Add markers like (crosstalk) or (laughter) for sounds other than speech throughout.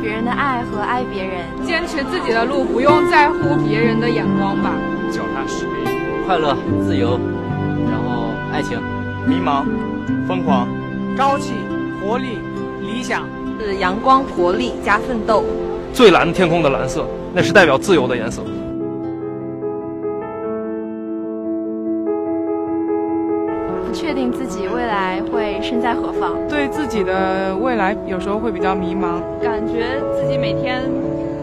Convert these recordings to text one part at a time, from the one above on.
别人的爱和爱别人，坚持自己的路，不用在乎别人的眼光吧。脚踏实地，快乐、自由，然后爱情，迷茫、疯狂、朝气、活力、理想，是阳光、活力加奋斗。最蓝天空的蓝色，那是代表自由的颜色。确定自己未来会身在何方，对自己的未来有时候会比较迷茫，感觉自己每天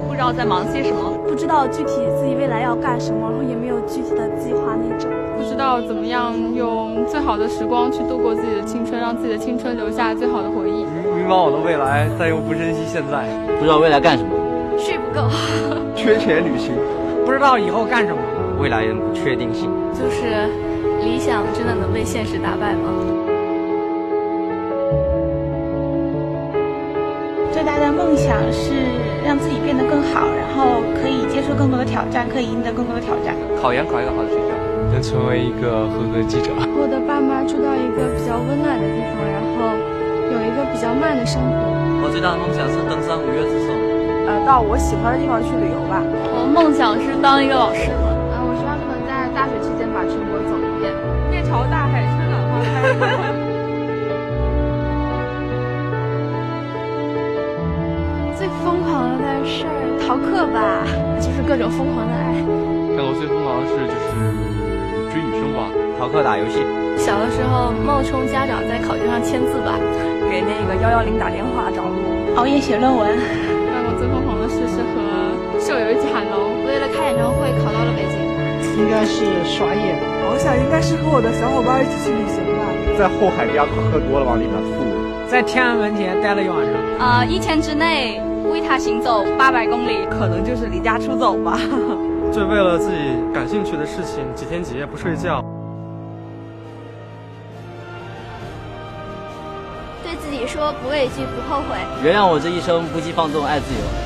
不知道在忙些什么，不知道具体自己未来要干什么，然后也没有具体的计划那种，不知道怎么样用最好的时光去度过自己的青春，让自己的青春留下最好的回忆。迷茫我的未来，但又不珍惜现在，不知道未来干什么，睡不够，(laughs) 缺钱旅行，不知道以后干什么，未来的不确定性，就是。理想真的能被现实打败吗？最大的梦想是让自己变得更好，然后可以接受更多的挑战，可以赢得更多的挑战。考研考一个好的学校，能成为一个合格记者。我的爸妈住到一个比较温暖的地方，然后有一个比较慢的生活。我最大的梦想是登上五岳之首，呃，到我喜欢的地方去旅游吧。我梦想是当一个老师。啊，我希望能在大学期间把全国 (laughs) 最疯狂的事儿，逃课吧，就是各种疯狂的爱。看我最疯狂的事就是追女生吧，逃课打游戏。小的时候冒充家长在考卷上签字吧，给那个幺幺零打电话找路，熬夜写论文。干过最疯狂的事是和舍友一起喊楼，为了开演唱会考到了北京。应该是刷夜吧，我想应该是和我的小伙伴一起去旅行吧。在后海边喝多了往里面吐，在天安门前待了一晚上。呃，一天之内为他行走八百公里，可能就是离家出走吧。(laughs) 就为了自己感兴趣的事情，几天几夜不睡觉。对自己说不畏惧不后悔。原谅我这一生不羁放纵爱自由。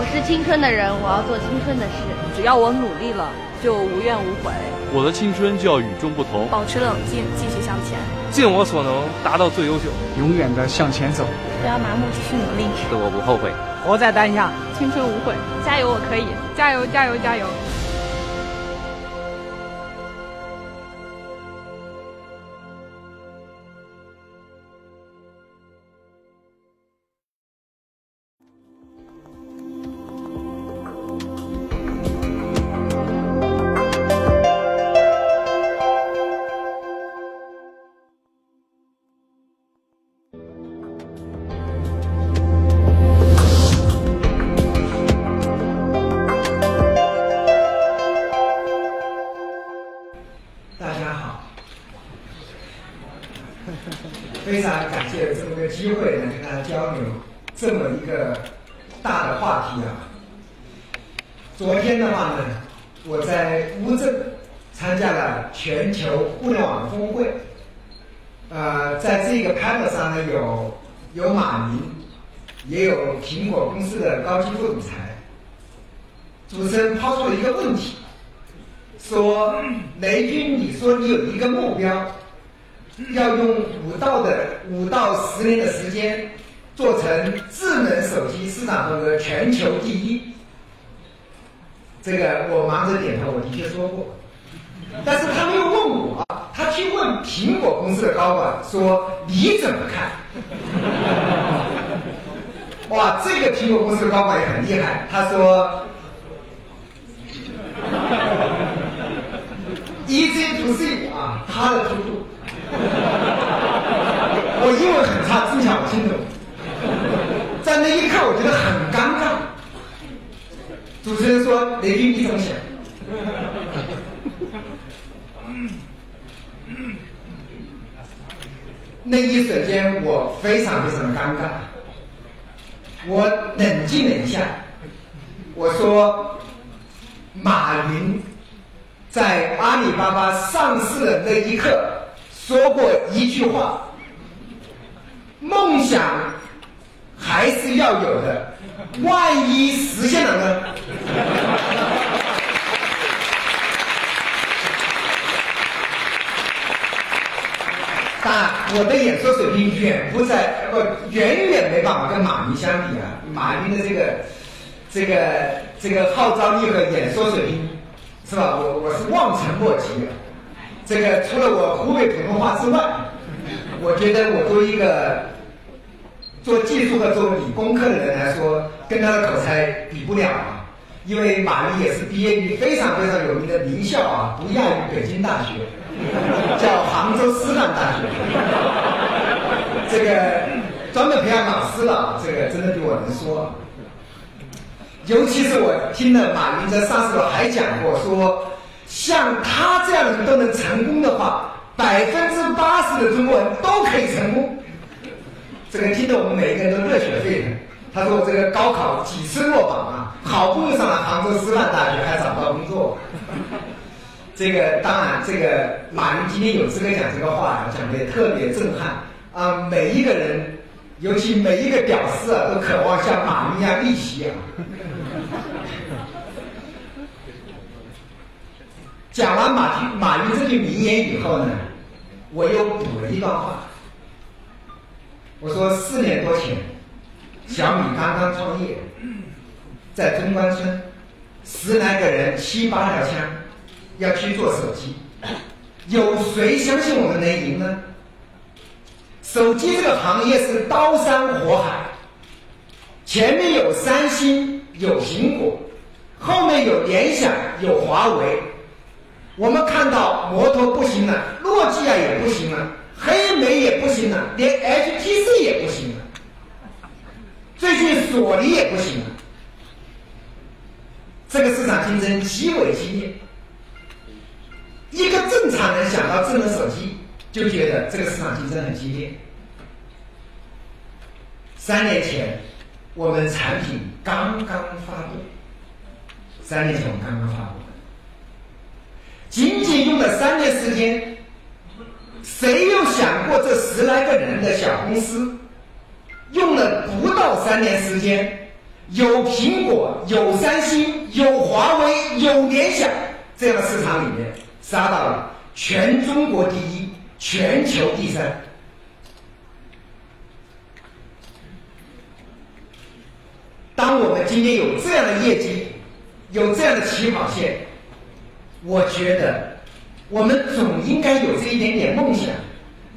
我是青春的人，我要做青春的事。只要我努力了。就无怨无悔。我的青春就要与众不同，保持冷静，继续向前，尽我所能达到最优秀，永远的向前走，不要盲目，继续努力。是我不后悔，活在当下，青春无悔，加油，我可以，加油，加油，加油。机会能跟大家交流这么一个大的话题啊！昨天的话呢，我在乌镇参加了全球互联网峰会，呃，在这个 panel 上呢，有有马云，也有苹果公司的高级副总裁。主持人抛出了一个问题，说：“雷军，你说你有一个目标。”要用五到的五到十年的时间，做成智能手机市场份额全球第一。这个我忙着点头，我的确说过。但是他们又问我，他去问苹果公司的高管说你怎么看？(laughs) 哇，这个苹果公司的高管也很厉害，他说，easy to see 啊，他的突出。我英文很差，正巧我听懂。在那一刻，我觉得很尴尬。主持人说：“雷军，你怎么想？”那一瞬间，我非常非常尴尬。我冷静了一下，我说：“马云在阿里巴巴上市的那一刻。”说过一句话：梦想还是要有的，万一实现了呢？但我的演说水平远不在，不远远没办法跟马云相比啊！马云的这个、这个、这个号召力和演说水平，是吧？我我是望尘莫及的。这个除了我湖北普通话之外，我觉得我作为一个做技术和做理工科的人来说，跟他的口才比不了啊。因为马云也是毕业于非常非常有名的名校啊，不亚于北京大学，(laughs) 叫杭州师范大学。这个专门培养老师了，这个真的比我能说。尤其是我听了马云在上次还讲过，说像他这样的人都能成功的话，百分之八十的中国人都可以成功。这个听得我们每个人都热血沸腾。他说这个高考几次落榜啊，好不容易上了杭州师范大学，还找不到工作。这个当然，这个马云今天有资格讲这个话，讲的也特别震撼啊！每一个人，尤其每一个屌丝啊，都渴望像马云一样逆袭啊！讲完马云马云这句名言以后呢，我又补了一段话。我说四年多前。小米刚刚创业，在中关村，十来个人，七八条枪，要去做手机，有谁相信我们能赢呢？手机这个行业是刀山火海，前面有三星，有苹果，后面有联想，有华为。我们看到摩托不行了，诺基亚也不行了，黑莓也不行了，连 HTC 也不行了。最近索尼也不行了，这个市场竞争极为激烈。一个正常人想到智能手机，就觉得这个市场竞争很激烈。三年前，我们产品刚刚发布，三年前我们刚刚发布，仅仅用了三年时间，谁又想过这十来个人的小公司？用了不到三年时间，有苹果、有三星、有华为、有联想这样的市场里面，杀到了全中国第一、全球第三。当我们今天有这样的业绩，有这样的起跑线，我觉得我们总应该有这一点点梦想，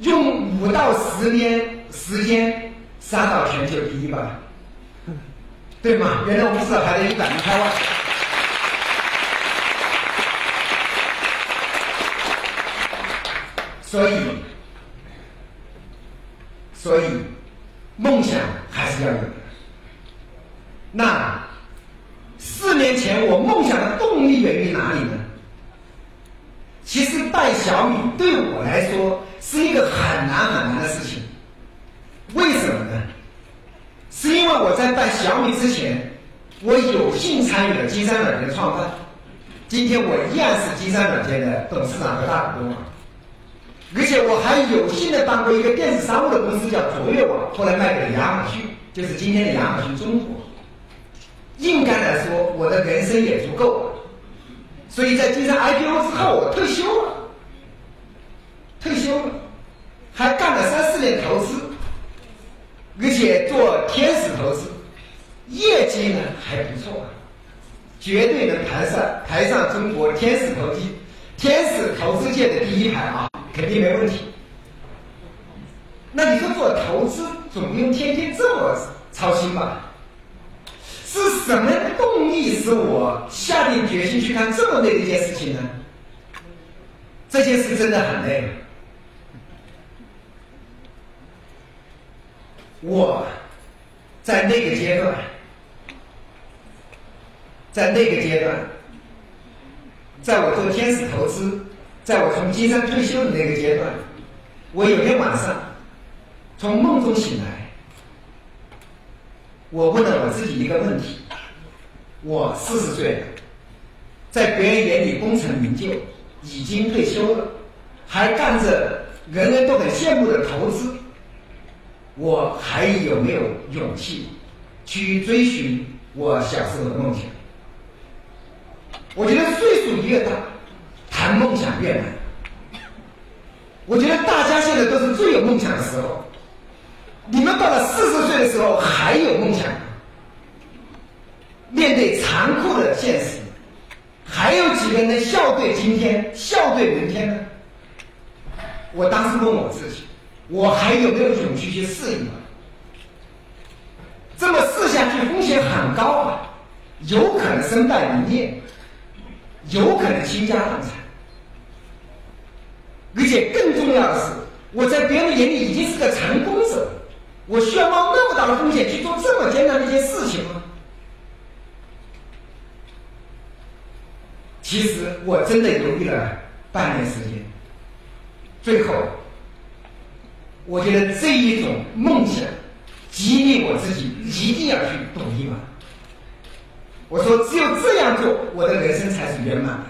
用五到十年时间。杀到全球第一吧，对吗？原来我们至少排在一百名开外。所以，所以梦想还是要有的。那四年前我梦想的动力源于哪里呢？其实带小米对我来说是一个很难很难的事情。为什么呢？是因为我在办小米之前，我有幸参与了金山软件的创办。今天我依然是金山软件的董事长和大股东，而且我还有幸的当过一个电子商务的公司，叫卓越网，后来卖给了亚马逊，就是今天的亚马逊中国。应该来说，我的人生也足够了。所以在金山 IPO 之后，我退休了，退休了，还干了三四年投资。而且做天使投资，业绩呢还不错，绝对能排上排上中国天使投资天使投资界的第一排啊，肯定没问题。那你说做投资总不用天天这么操心吧？是什么动力使我下定决心去干这么累的一件事情呢？这件事真的很累。我在那个阶段，在那个阶段，在我做天使投资，在我从金山退休的那个阶段，我有天晚上从梦中醒来，我问了我自己一个问题：我四十岁了，在别人眼里功成名就，已经退休了，还干着人人都很羡慕的投资，我还有没有勇气去追寻我小时候的梦想？我觉得岁数越大，谈梦想越难。我觉得大家现在都是最有梦想的时候，你们到了四十岁的时候还有梦想吗？面对残酷的现实，还有几个人能笑对今天、笑对明天呢？我当时问我自己，我还有没有勇气去试一把？这么试下去风险很高啊，有可能身败名裂，有可能倾家荡产，而且更重要的是，我在别人眼里已经是个成功者，我需要冒那么大的风险去做这么艰难的一件事情吗？其实我真的犹豫了半年时间，最后，我觉得这一种梦想激励我自己一定要去赌一把。我说，只有这样做，我的人生才是圆满的。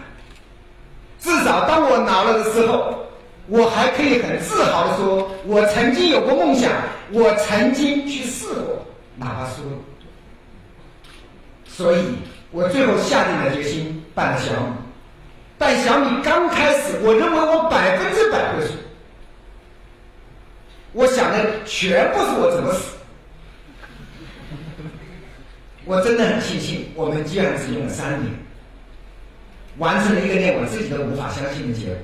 至少当我老了的时候，我还可以很自豪的说，我曾经有过梦想，我曾经去试过，哪怕输了。所以我最后下定了决心办了小米。但小米刚开始，我认为我百分之百会输。我想的全部是我怎么死。我真的很庆幸，我们居然只用了三年，完成了一个连我自己都无法相信的结果。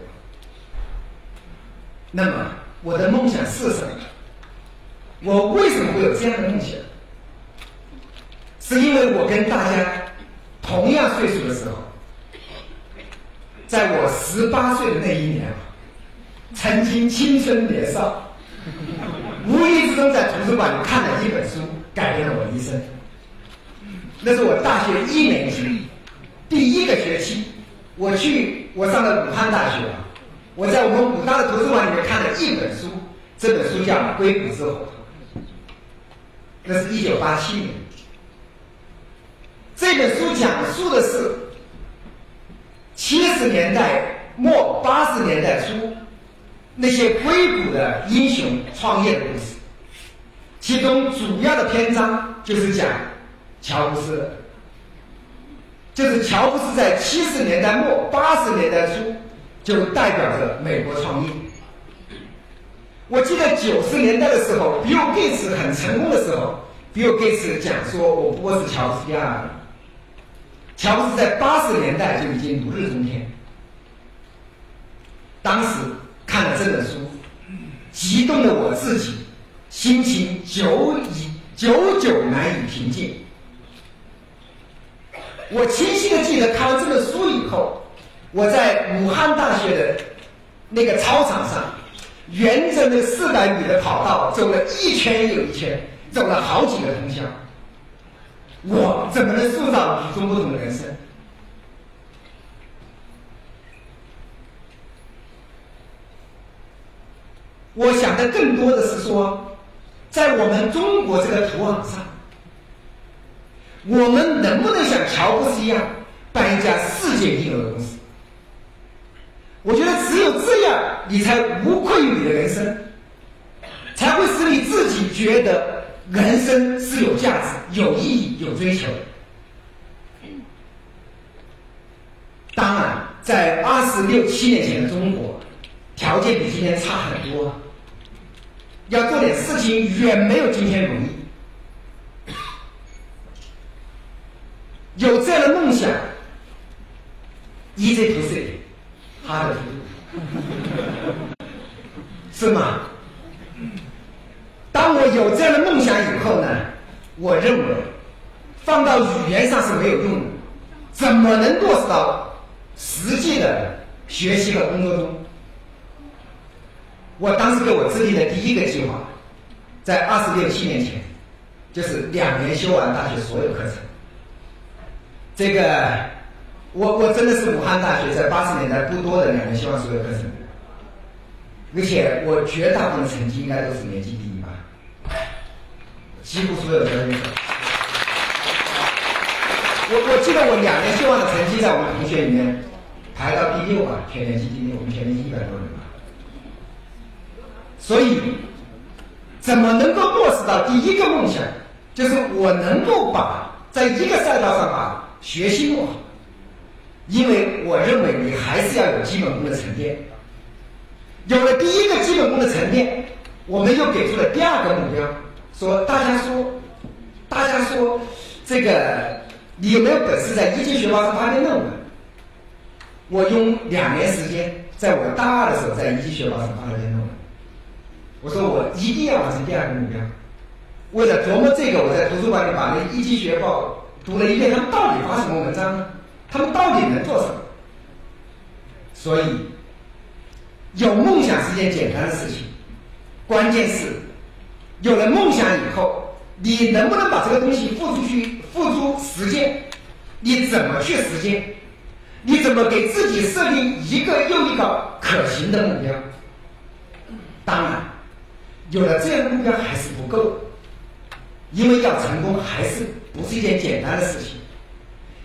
那么，我的梦想是什么？我为什么会有这样的梦想？是因为我跟大家同样岁数的时候，在我十八岁的那一年，曾经青春年少，无意之中在图书馆里看了一本书，改变了我一生。那是我大学一年级第一个学期，我去我上了武汉大学，我在我们武大的图书馆里面看了一本书，这本书叫《硅谷之火》，那是一九八七年。这本书讲述的是七十年代末八十年代初那些硅谷的英雄创业的故事，其中主要的篇章就是讲。乔布斯，就是乔布斯在七十年代末八十年代初就代表着美国创业。我记得九十年代的时候，比尔盖茨很成功的时候，比尔盖茨讲说：“我不过是乔布斯第二。”乔布斯在八十年代就已经如日中天。当时看了这本书，激动的我自己心情久已久久难以平静。我清晰的记得看完这本书以后，我在武汉大学的那个操场上，沿着那四百米的跑道走了一圈又一圈，走了好几个通宵。我怎么能塑造与众不同的人生？我想的更多的是说，在我们中国这个土壤上。我们能不能像乔布斯一样办一家世界一流的公司？你才无愧于你的人生，才会使你自己觉得人生是有价值、有意义、有追求。当然，在二十六七年前的中国，条件比今天差很多，要做点事情远没有今天容易。有这样的梦想，easy to say，hard to do，是吗？当我有这样的梦想以后呢，我认为放到语言上是没有用的，怎么能落实到实际的学习和工作中？我当时给我制定的第一个计划，在二十六七年前，就是两年修完大学所有课程。这个，我我真的是武汉大学在八十年代不多的两年修完所有课程，而且我绝大部分成绩应该都是年级第一吧，几乎所有的那个。我我记得我两年希望的成绩在我们同学里面排到第六吧，全年级第六，我们全年级一百多人吧。所以，怎么能够落实到第一个梦想，就是我能够把在一个赛道上把学习弄好。因为我认为你还是要有基本功的沉淀。有了第一个基本功的沉淀，我们又给出了第二个目标，说大家说，大家说这个你有没有本事在一级学报上发篇论文？我用两年时间，在我大二的时候，在一级学报上发了篇论文。我说我一定要完成第二个目标。为了琢磨这个，我在图书馆里把那一级学报读了一遍，他们到底发什么文章呢？他们到底能做什么？所以，有梦想是件简单的事情，关键是有了梦想以后，你能不能把这个东西付出去、付诸实践？你怎么去实践？你怎么给自己设定一个又一个可行的目标？当然，有了这样的目标还是不够，因为要成功还是不是一件简单的事情。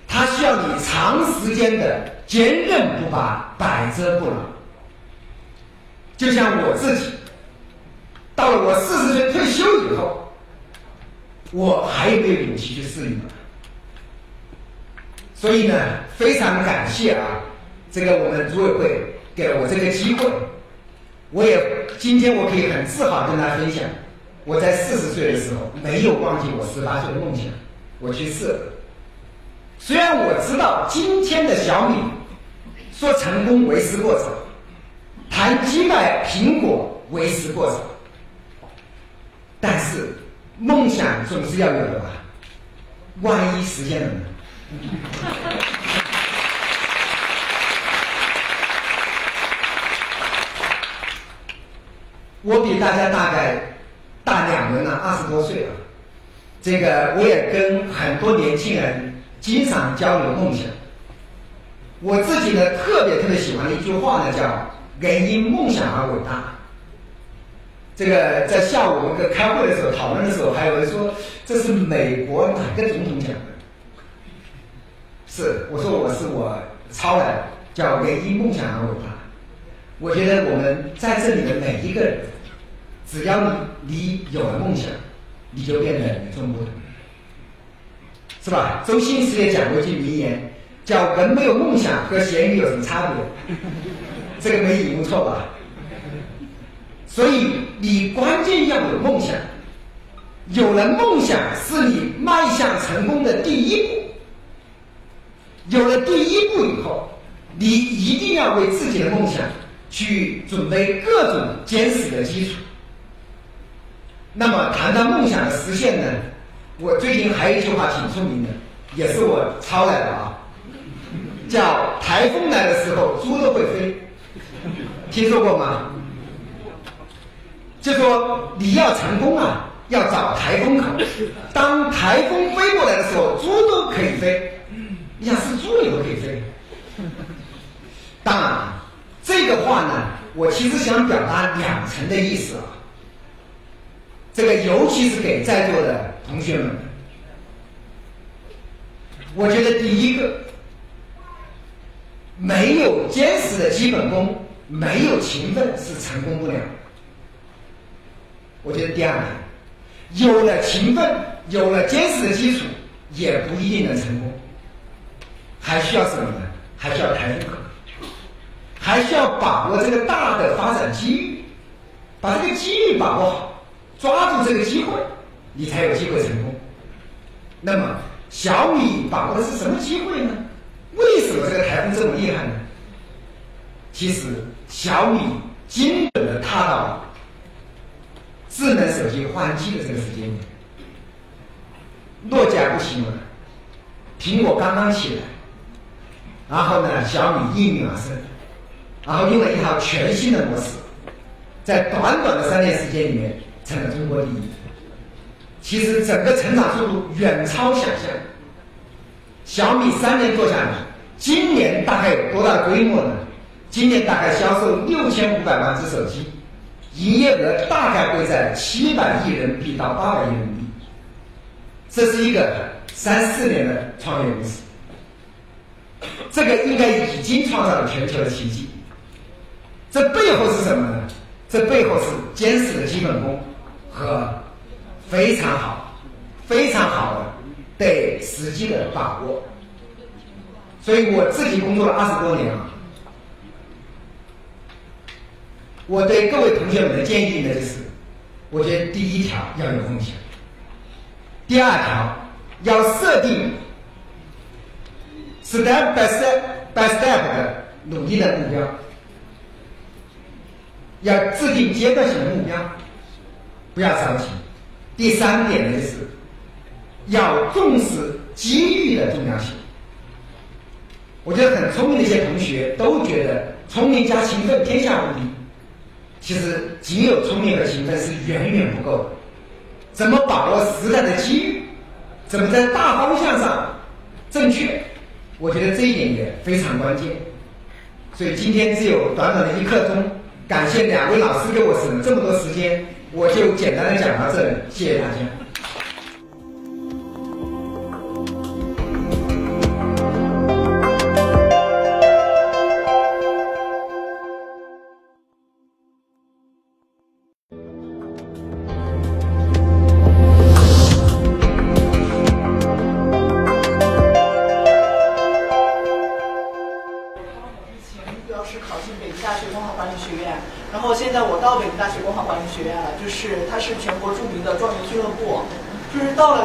它需要你长时间的坚韧不拔、百折不挠。就像我自己，到了我四十岁退休以后，我还有没有勇气去适应呢？所以呢，非常感谢啊，这个我们组委会给了我这个机会，我也今天我可以很自豪跟大家分享，我在四十岁的时候没有忘记我十八岁的梦想，我去试了。虽然我知道今天的小米说成功为时过早，谈击败苹果为时过早，但是梦想总是要有的吧？万一实现了呢？(laughs) 我比大家大概大两轮了，二十多岁了。这个我也跟很多年轻人经常交流梦想。我自己呢，特别特别喜欢的一句话呢，叫“人因梦想而伟大”。这个在下午我们开会的时候讨论的时候，还有人说这是美国哪个总统讲的？是，我说我是我抄来的，叫“人因梦想而伟大”。我觉得我们在这里的每一个人，只要你你有了梦想，你就变得与众不同，是吧？周星驰也讲过一句名言，叫“人没有梦想和咸鱼有什么差别？”这个没引用错吧？所以你关键要有梦想，有了梦想是你迈向成功的第一步。有了第一步以后，你一定要为自己的梦想去准备各种坚实的基础。那么谈到梦想的实现呢，我最近还有一句话挺出名的，也是我抄来的啊，叫“台风来的时候猪都会飞”，听说过吗？就说你要成功啊，要找台风口。当台风飞过来的时候，猪都可以飞。你想是猪，你都可以飞。当然，这个话呢，我其实想表达两层的意思啊。这个尤其是给在座的同学们，我觉得第一个，没有坚实的基本功，没有勤奋是成功不了。我觉得第二点，有了勤奋，有了坚实的基础，也不一定能成功。还需要什么呢？还需要台风，还需要把握这个大的发展机遇，把这个机遇把握好，抓住这个机会，你才有机会成功。那么小米把握的是什么机会呢？为什么这个台风这么厉害呢？其实小米精准的踏到智能手机换机的这个时间点，诺基亚不行了，苹果刚刚起来。然后呢，小米应运而生，然后用了一套全新的模式，在短短的三年时间里面成了中国第一。其实整个成长速度远超想象。小米三年做下来，今年大概有多大规模呢？今年大概销售六千五百万只手机，营业额大概会在七百亿人民币到八百亿人民币。这是一个三四年的创业公司。这个应该已经创造了全球的奇迹。这背后是什么呢？这背后是坚实的基本功和非常好、非常好的对时机的把握。所以我自己工作了二十多年了，我对各位同学们的建议呢，就是，我觉得第一条要有梦想，第二条要设定 step by step by step 的努力的目标，要制定阶段性的目标，不要着急。第三点呢，就是要重视机遇的重要性。我觉得很聪明的一些同学都觉得聪明加勤奋天下无敌，其实仅有聪明和勤奋是远远不够的。怎么把握时代的机遇？怎么在大方向上正确？我觉得这一点也非常关键。所以今天只有短短的一刻钟，感谢两位老师给我省这么多时间，我就简单的讲到这里，谢谢大家。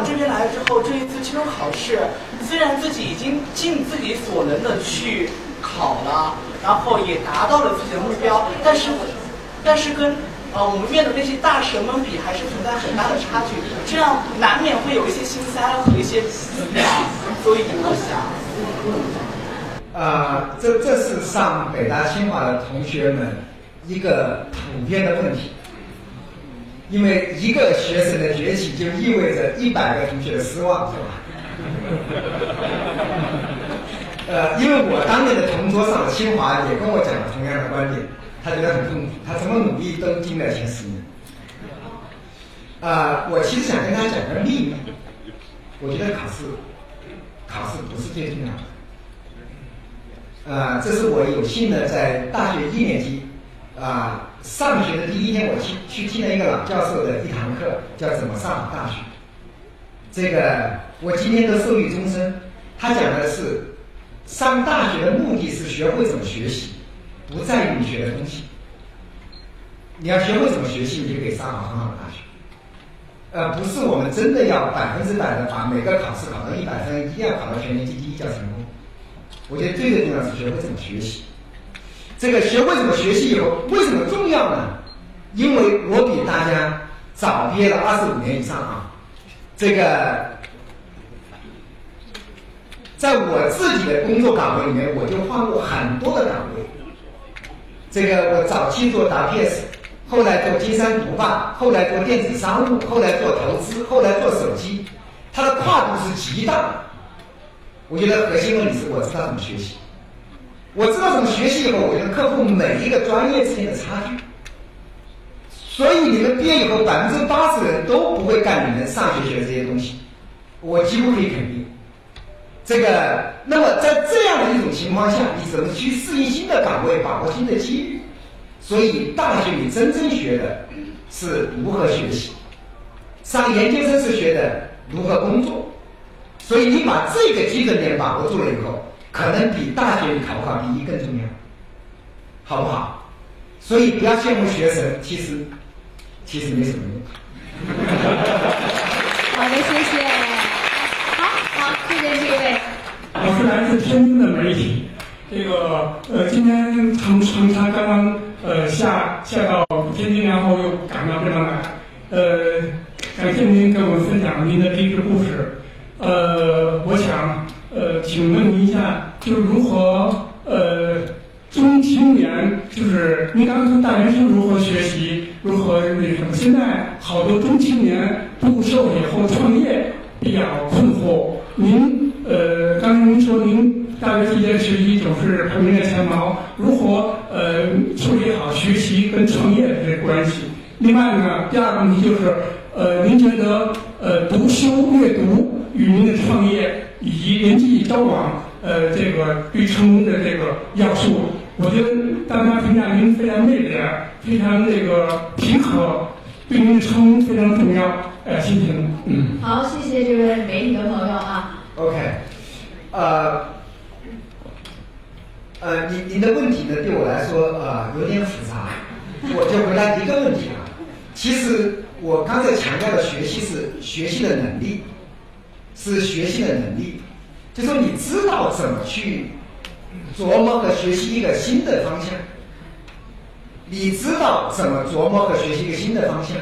这边来了之后，这一次期中考试，虽然自己已经尽自己所能的去考了，然后也达到了自己的目标，但是，但是跟呃我们面的那些大神们比，还是存在很大的差距，这样难免会有一些心塞和一些疲劳，所以我想，呃，这这是上北大清华的同学们一个普遍的问题。因为一个学生的崛起，就意味着一百个同学的失望，是吧？呃，因为我当年的同桌上的清华也跟我讲了同样的观点，他觉得很痛苦，他怎么努力都进了前十名。啊，我其实想跟大家讲个秘密，我觉得考试，考试不是最重要的。啊，这是我有幸的在大学一年级，啊。上学的第一天，我去去听了一个老教授的一堂课，叫怎么上好大学。这个我今天都受益终身。他讲的是，上大学的目的是学会怎么学习，不在于你学的东西。你要学会怎么学习，你就可以上好很好的大学。呃，不是我们真的要百分之百的把每个考试考到一百分，一定要考到全年级第一叫成功。我觉得最最重要是学会怎么学习。这个学会怎么学习以后，为什么重要呢？因为我比大家早毕业了二十五年以上啊。这个，在我自己的工作岗位里面，我就换过很多的岗位。这个我早期做 WPS，后来做金山毒霸，后来做电子商务，后来做投资，后来做手机，它的跨度是极大的。我觉得核心问题是我知道怎么学习。我知道怎么学习以后，我就能克服每一个专业之间的差距。所以你们毕业以后，百分之八十的人都不会干你们上学学的这些东西，我几乎可以肯定。这个，那么在这样的一种情况下，你怎么去适应新的岗位，把握新的机遇？所以大学里真正学的是如何学习，上研究生是学的如何工作。所以你把这个基准点把握住了以后。可能比大学里考不考第一更重要，好不好？所以不要羡慕学生，其实其实没什么用。好的，谢谢。好好，谢谢这位。我是来自天津的媒体，这个呃，今天从长沙刚刚呃下下到天津，然后又赶到这边来，呃，感谢您给我们分享您的励志故事。呃，我想。呃，请问您一下，就是如何呃，中青年，就是您刚刚说大学生如何学习，如何那什么？现在好多中青年步入社会以后创业比较困惑。您呃，刚才您说您大学期间学习总是名在前茅，如何呃处理好学习跟创业的这个关系？另外呢，第二个问题就是呃，您觉得呃，读书阅读与您的创业？以及人际交往，呃，这个对成功的这个要素我觉得大家评价您非常内敛，非常这个平和，对您的成功非常重要。呃，谢谢。嗯。好，谢谢这位媒体的朋友啊。OK，呃，呃，您您的问题呢，对我来说啊、呃、有点复杂，我就回答一个问题啊。其实我刚才强调的学习是学习的能力，是学习的能力，就说你知道怎么去琢磨和学习一个新的方向，你知道怎么琢磨和学习一个新的方向。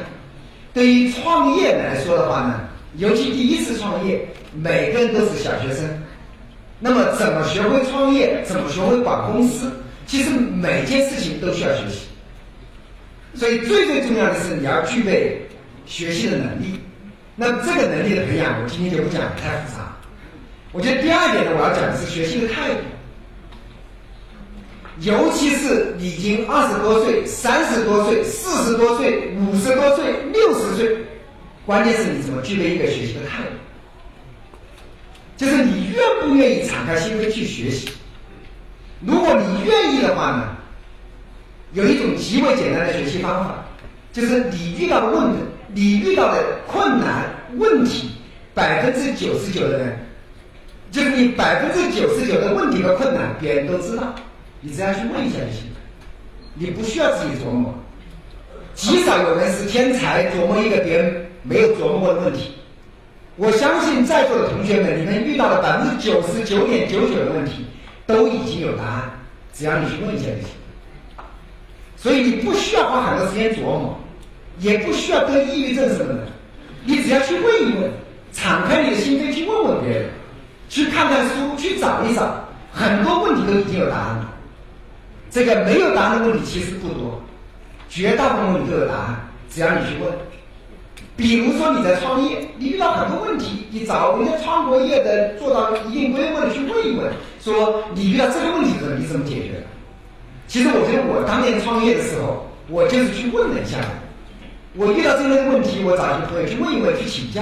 对于创业来说的话呢，尤其第一次创业，每个人都是小学生。那么怎么学会创业？怎么学会管公司？其实每件事情都需要学习。所以最最重要的是你要具备学习的能力。那么这个能力的培养，我今天就不讲，太复杂。我觉得第二点呢，我要讲的是学习的态度。尤其是已经二十多岁、三十多岁、四十多岁、五十多岁、六十岁，关键是你怎么具备一个学习的态度。就是你愿不愿意敞开心扉去学习？如果你愿意的话呢，有一种极为简单的学习方法，就是你遇到问题，你遇到的困难问题，百分之九十九的人，就是你百分之九十九的问题和困难，别人都知道，你只要去问一下就行了，你不需要自己琢磨。极少有人是天才，琢磨一个别人没有琢磨过的问题。我相信在座的同学们，你们遇到的百分之九十九点九九的问题，都已经有答案，只要你去问一下就行。所以你不需要花很多时间琢磨，也不需要得抑郁症什么的，你只要去问一问，敞开你的心扉去问问别人，去看看书，去找一找，很多问题都已经有答案了。这个没有答案的问题其实不多，绝大部分问题都有答案，只要你去问。比如说你在创业，你遇到很多问题，你找人家创过业的，做到一定规模的去问一问，说你遇到这个问题的时候你怎么解决的？其实我觉得我当年创业的时候，我就是去问了一下，我遇到这类问题，我找一些朋友去问一问，去请教，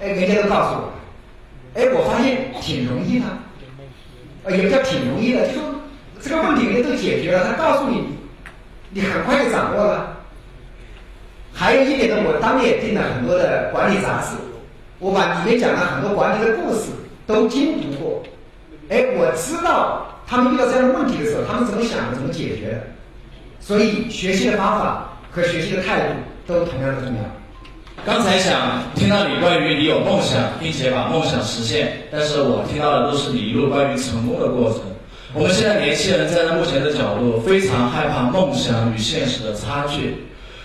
哎，人家都告诉我，哎，我发现挺容易的，呃，也不叫挺容易的，就说这个问题人家都解决了，他告诉你，你很快就掌握了。还有一点呢，我当年也订了很多的管理杂志，我把里面讲了很多管理的故事都精读过。哎，我知道他们遇到这样的问题的时候，他们怎么想的，怎么解决的。所以学习的方法和学习的态度都同样的重要。刚才想听到你关于你有梦想，并且把梦想实现，但是我听到的都是你一路关于成功的过程。我们现在年轻人站在目前的角度，非常害怕梦想与现实的差距。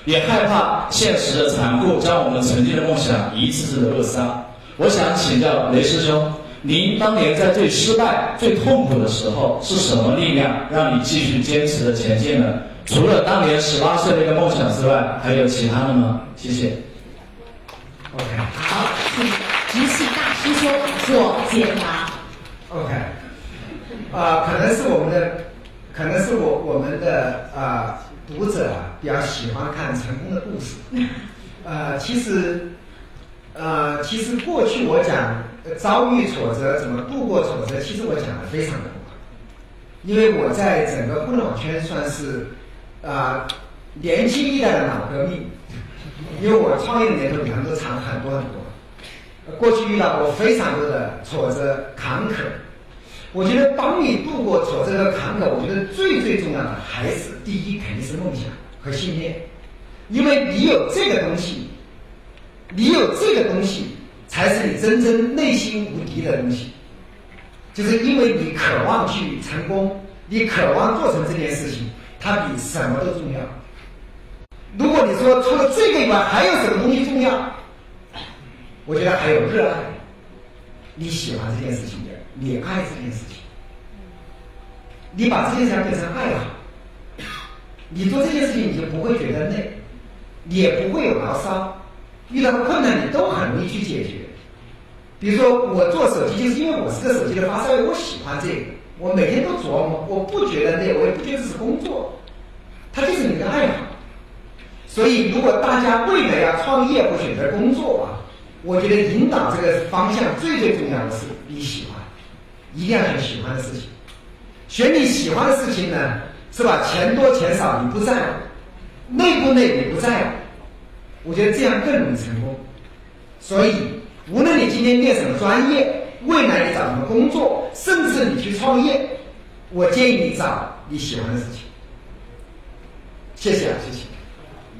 也害怕现实的残酷将我们曾经的梦想一次次的扼杀。我想请教雷师兄，您当年在最失败、最痛苦的时候，是什么力量让你继续坚持的前进呢？除了当年十八岁的一个梦想之外，还有其他的吗？谢谢。OK，好，请直系大师兄做解答。OK，啊、呃，可能是我们的，可能是我我们的啊。呃读者啊比较喜欢看成功的故事，呃，其实，呃，其实过去我讲遭遇挫折怎么度过挫折，其实我讲的非常多，因为我在整个互联网圈算是啊、年轻一代的脑革命，因为我创业的年头比他们都长很多很多，过去遇到过非常多的挫折坎坷。我觉得帮你度过挫折和坎坷，我觉得最最重要的还是第一肯定是梦想和信念，因为你有这个东西，你有这个东西，才是你真正内心无敌的东西。就是因为你渴望去成功，你渴望做成这件事情，它比什么都重要。如果你说除了这个以外还有什么东西重要，我觉得还有热爱，你喜欢这件事情的。你爱这件事情，你把这件事情变成爱好，你做这件事情你就不会觉得累，也不会有牢骚，遇到困难你都很容易去解决。比如说我做手机，就是因为我是个手机的发烧友，我喜欢这个，我每天都琢磨，我不觉得累，我也不觉得是工作，它就是你的爱好。所以如果大家未来要创业或选择工作啊，我觉得引导这个方向最最重要的是你喜欢。一定要选喜欢的事情，选你喜欢的事情呢，是吧？钱多钱少你不在乎，累不累你不在乎，我觉得这样更容易成功。所以，无论你今天念什么专业，未来你找什么工作，甚至你去创业，我建议你找你喜欢的事情。谢谢啊，谢谢。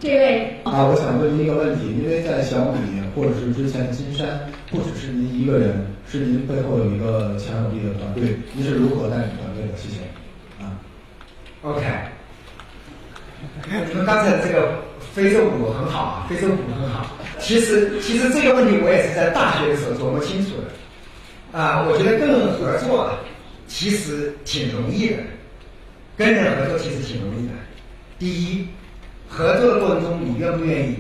这位啊，我想问您一个问题，因为在小米或者是之前的金山，不只是您一个人，是您背后有一个强有力的团队，您是如何带领团队的？谢谢。啊，OK，你们刚才这个非洲鼓很好啊，非洲鼓很好。其实，其实这个问题我也是在大学的时候琢磨清楚的。啊，我觉得跟人合作啊，其实挺容易的，跟人合作其实挺容易的。第一。合作的过程中，你愿不愿意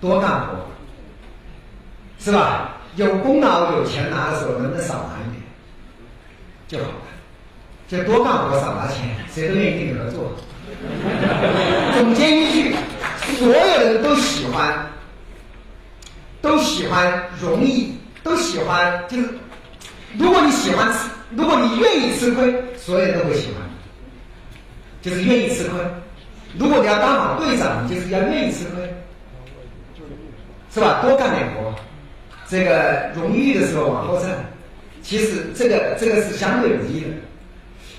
多干活，是吧？有功劳有钱拿的时候，能不能少拿一点就好了？就多干活少拿钱，谁都愿意跟你合作。总结一句，所有人都喜欢，都喜欢容易，都喜欢就是，如果你喜欢吃，如果你愿意吃亏，所有人都会喜欢，就是愿意吃亏。如果你要当好队长，你就是要愿意吃亏，是吧？多干点活，这个荣誉的时候往后站。其实这个这个是相对容易的，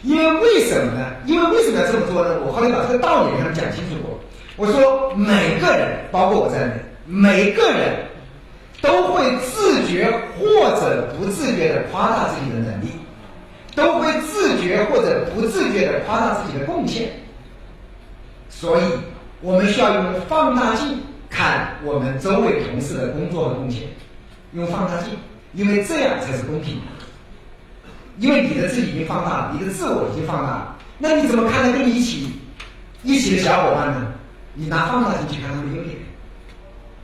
因为为什么呢？因为为什么要这么做呢？我后来把这个道理给他们讲清楚过。我说每个人，包括我在内，每个人都会自觉或者不自觉的夸大自己的能力，都会自觉或者不自觉的夸大自己的贡献。所以，我们需要用放大镜看我们周围同事的工作和贡献，用放大镜，因为这样才是公平的。因为你的自己已经放大了，你的自我已经放大了，那你怎么看待跟你一起一起的小伙伴呢？你拿放大镜去看他们的优点，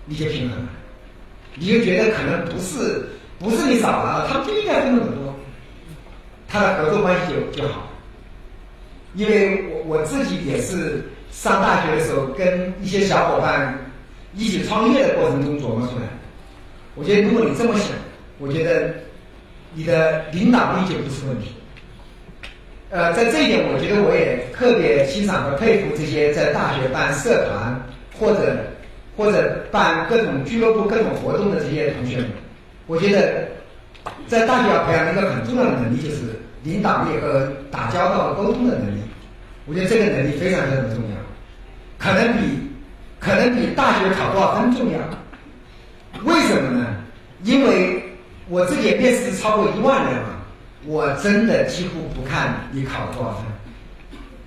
你就平衡了，你就觉得可能不是不是你少了，他们就应该分那么多，他的合作关系就就好。因为我我自己也是。上大学的时候，跟一些小伙伴一起创业的过程中琢磨出来。我觉得，如果你这么想，我觉得你的领导力就不是问题。呃，在这一点，我觉得我也特别欣赏和佩服这些在大学办社团或者或者办各种俱乐部、各种活动的这些同学们。我觉得，在大学要培养一个很重要的能力，就是领导力和打交道、沟通的能力。我觉得这个能力非常非常重要，可能比可能比大学考多少分重要。为什么呢？因为我自己面试超过一万人嘛，我真的几乎不看你考多少分，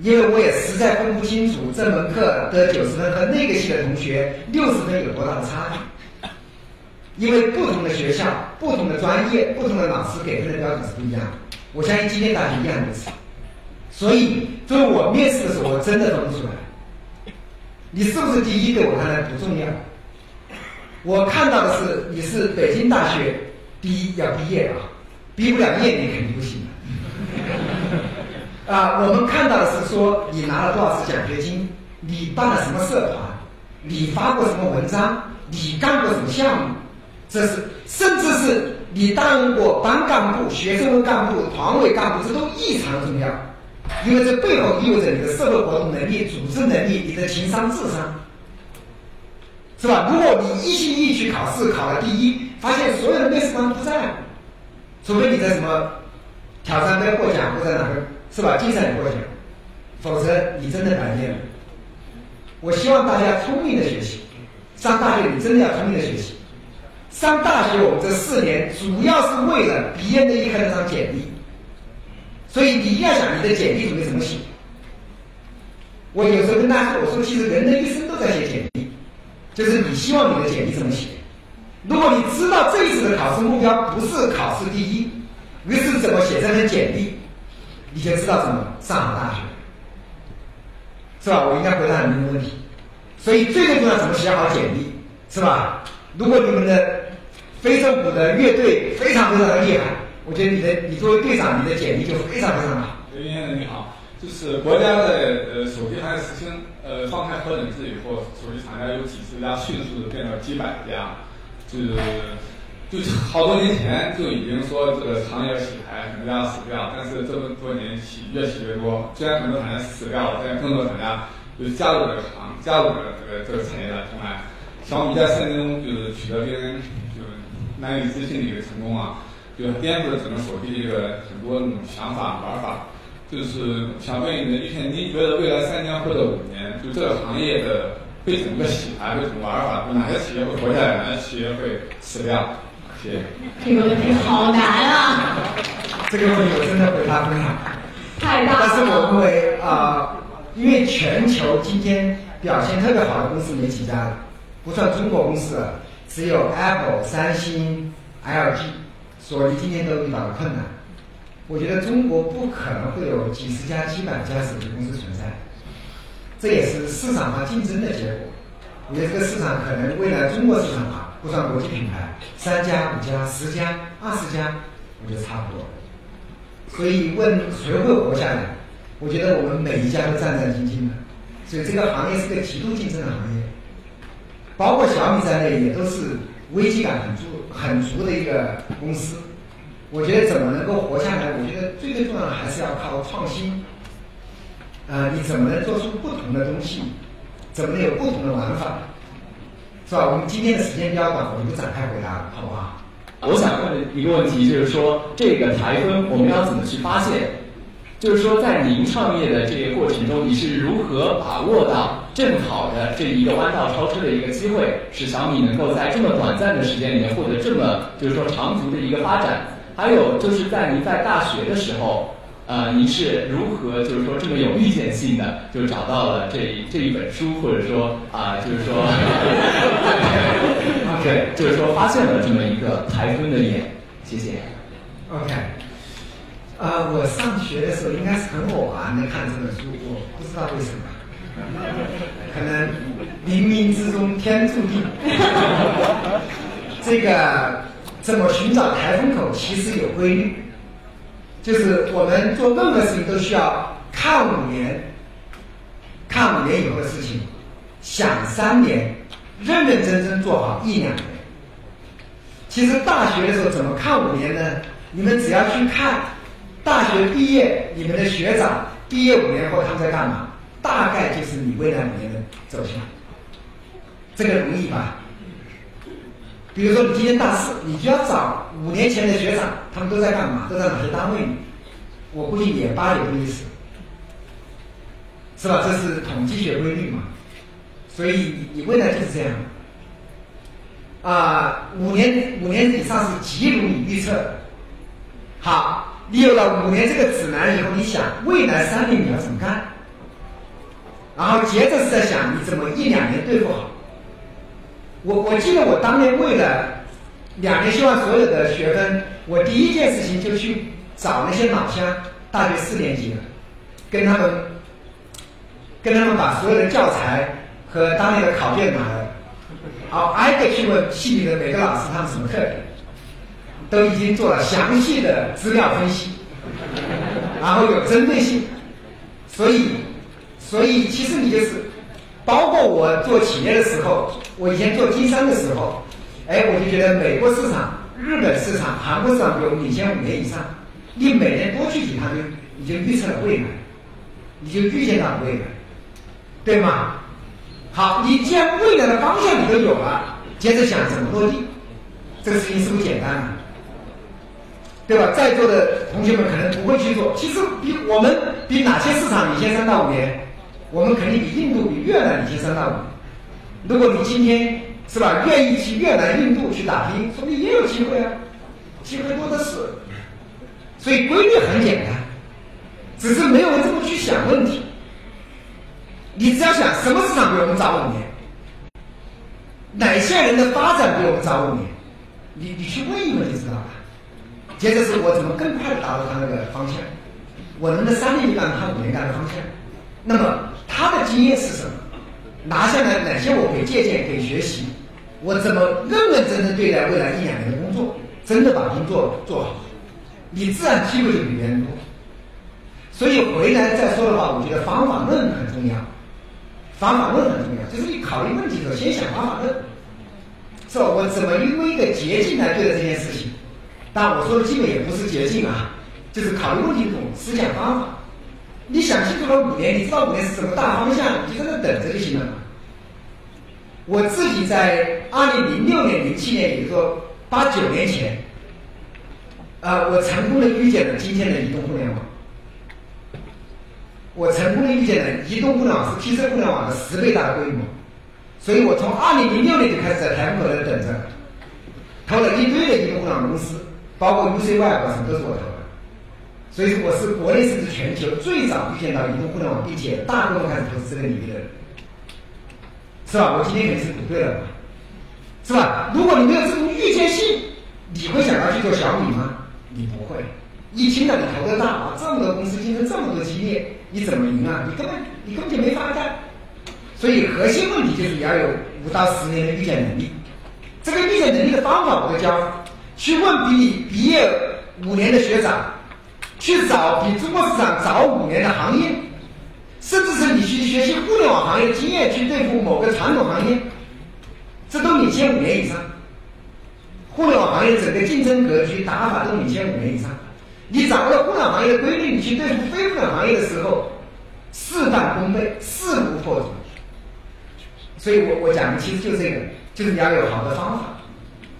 因为我也实在分不清楚这门课得九十分和那个系的同学六十分有多大的差距。因为不同的学校、不同的专业、不同的老师给分的标准是不一样的。我相信今天大学一样如此。所以，作为我面试的时候，我真的分不出来。你是不是第一，对我看来不重要。我看到的是你是北京大学第一要毕业啊，毕不了业你肯定不行。啊，我们看到的是说你拿了多少次奖学金，你办了什么社团，你发过什么文章，你干过什么项目，这是甚至是你担任过班干部、学生会干部、团委干部，这都异常重要。因为这背后意味着你的社会活动能力、组织能力、你的情商、智商，是吧？如果你一心一意去考试，考了第一，发现所有的面试官不在，除非你在什么挑战杯获奖或者哪个是吧竞赛里获奖，否则你真的白念了。我希望大家聪明的学习，上大学你真的要聪明的学习。上大学我们这四年主要是为了毕业那一刻那张简历。所以你要想你的简历准备怎么写。我有时候跟大家说，我说其实人的一生都在写简历，就是你希望你的简历怎么写。如果你知道这一次的考试目标不是考试第一，于是怎么写这份简历，你就知道怎么上好大学，是吧？我应该回答你们的问题。所以最最重要怎么写好简历，是吧？如果你们的非洲鼓的乐队非常非常的厉害。我觉得你的，你作为队长，你的简历就非常非常好。刘先生你好，就是国家的呃手机还实行呃放开核整治以后，手机厂家有几十家迅速的变到几百家，就是就好多年前就已经说这个行业洗牌，可能要死掉，但是这么多年洗越洗越多。虽然很多厂家死掉了，但更多厂家就加入这个行，加入这个这个这个产业的同来。小米在三年中就是取得别人就是难以置信的一个成功啊，就颠覆了整个手机这个很多那种想法玩法。就是想问你的意见，您觉得未来三年或者五年，就这个行业的会怎么个洗牌，会怎么玩法？哪些企业会活下来，哪些企业会死掉？这个问题好难啊！这个问题我真的回答不了。太大了。但是我认为啊、因为全球今天表现特别好的公司没几家了，不算中国公司，只有 Apple、三星、LG，索尼今天都遇到了困难。我觉得中国不可能会有几十家、几百家手机公司存在，这也是市场化竞争的结果。我觉得这个市场可能未来中国市场化不算国际品牌，三家、五家、十家、二十家，我觉得差不多。所以问谁会活下来，我觉得我们每一家都战战兢兢的。所以这个行业是个极度竞争的行业，包括小米在内也都是危机感很足、很足的一个公司。我觉得怎么能够活下来？我觉得最最重要的还是要靠创新。呃，你怎么能做出不同的东西？怎么能有不同的玩法？是吧？我们今天的时间比较短，我们就不展开回答了，好不好？我想问的一个问题就是说，这个台风我们要怎么去发现？就是说，在您创业的这个过程中，你是如何把握到正好的这一个弯道超车的一个机会，使小米能够在这么短暂的时间里面获得这么就是说长足的一个发展？还有就是在您在大学的时候，呃，您是如何就是说这么有预见性的就找到了这一这一本书，或者说啊、就是说，(laughs) 对，就是说发现了这么一个台风的眼。谢谢。OK，呃，我上学的时候应该是很偶然的看这本书，我不知道为什么，可能冥冥之中天注定。(laughs) 这个怎么寻找台风口，其实有规律，就是我们做任何事情都需要看五年，看五年以后的事情，想三年，认认真真做好一两年。其实大学的时候怎么看五年呢？你们只要去看大学毕业，你们的学长毕业五年后他们在干嘛，大概就是你未来五年的走向。这个容易吧？比如说你今年大四，你就要找五年前的学长，他们都在干嘛，都在哪些单位里？我估计也八九不离十，是吧？这是统计学规律嘛。所以你你未来就是这样。啊、五年五年以上是极如你预测。好，你有了五年这个指南以后，你想未来三年你要怎么干？然后接着是在想你怎么一两年对付好。我我记得我当年为了两年希望所有的学分，我第一件事情就去找那些老乡，大学四年级的，跟他们跟他们把所有的教材和当年的考卷拿来，好挨个去问系里的每个老师他们什么特点，都已经做了详细的资料分析，然后有针对性，所以所以其实你就是，包括我做企业的时候，我以前做经商的时候，哎，我就觉得美国市场、日本市场、韩国市场比我们领先五年以上，你每年多去几趟就你就预测了未来，你就预见到了未来，对吗？好，你既然未来的方向你都有了，接着想怎么落地，这个事情是不是简单了？对吧？在座的同学们可能不会去做，其实比我们比哪些市场领先三到五年？我们肯定比印度、比越南领先三到五年。如果你今天是吧，愿意去越南、印度去打拼，说不定也有机会啊，机会多的是。所以规律很简单，只是没有人这么去想问题。你只要想什么市场比我们早五年，哪些人的发展比我们早五年，你你去问一问就知道了。接着是我怎么更快的达到他那个方向，我能在三年干他五年干的方向？那么他的经验是什么？拿下来哪些我可以借鉴、可以学习？我怎么认认真真对待未来一两年的工作，真的把工作做好，你自然机会就比别人多。所以回来再说的话，我觉得方法论很重要，方法论很重要，就是你考虑问题的时候先想方法论，是吧？我怎么用一个捷径来对待这件事情？但，我说的基本也不是捷径啊，就是考虑问题的思想方法。你想清楚了五年，你知道五年是什么大方向，你就在那等着就行了。我自己在二零零六年、零七年，也就是说八九年前，啊，我成功的预见了今天的移动互联网。我成功的预见了移动互联网是 PC 互联网的十倍大的规模，所以我从二零零六年就开始在台风口那等着，投了一堆的移动互联网公司，包括 UC、Y，什么都是我投，所以我是国内甚至全球最早预见到移动互联网，并且大规模开始投资这个领域的人，是吧？我今天肯定是赌对了，是吧？如果你没有这种预见性，你会想要去做小米吗？你不会。一听到你投的大啊，这么多公司竞争这么多激烈，你怎么赢啊？你根本你根本就没法干。所以核心问题就是你要有五到十年的预见能力。这个预见能力的方法我都教，去问比你毕业五年的学长，去找比中国市场早五年的行业，甚至是你去学习互联网行业经验，去对付某个传统行业，这都领先五年以上。互联网行业整个竞争格局打法都领先五年以上。你掌握了互联网行业的规律，你去对付非互联网行业的时候，事半功倍，势如破竹。所以我我讲的其实就是这个，就是你要有好的方法。